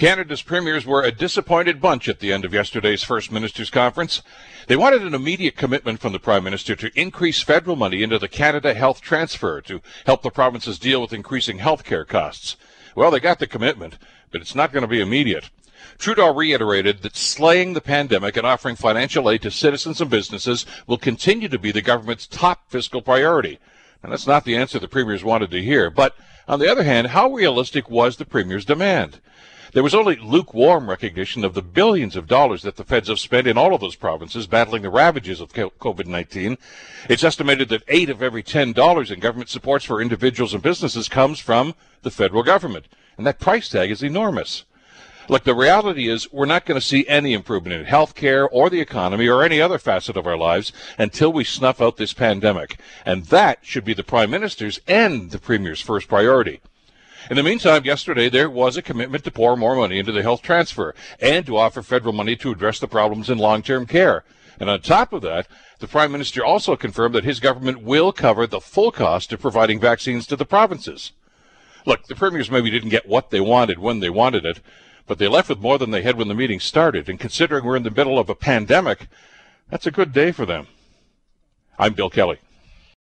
Canada's premiers were a disappointed bunch at the end of yesterday's First Ministers' Conference. They wanted an immediate commitment from the Prime Minister to increase federal money into the Canada Health Transfer to help the provinces deal with increasing health care costs. Well, they got the commitment, but it's not going to be immediate. Trudeau reiterated that slaying the pandemic and offering financial aid to citizens and businesses will continue to be the government's top fiscal priority. And that's not the answer the premiers wanted to hear. But on the other hand, how realistic was the premier's demand? There was only lukewarm recognition of the billions of dollars that the feds have spent in all of those provinces battling the ravages of COVID 19. It's estimated that eight of every $10 in government supports for individuals and businesses comes from the federal government. And that price tag is enormous. Look, the reality is we're not going to see any improvement in healthcare or the economy or any other facet of our lives until we snuff out this pandemic. And that should be the Prime Minister's and the Premier's first priority. In the meantime, yesterday there was a commitment to pour more money into the health transfer and to offer federal money to address the problems in long-term care. And on top of that, the Prime Minister also confirmed that his government will cover the full cost of providing vaccines to the provinces. Look, the premiers maybe didn't get what they wanted when they wanted it, but they left with more than they had when the meeting started. And considering we're in the middle of a pandemic, that's a good day for them. I'm Bill Kelly.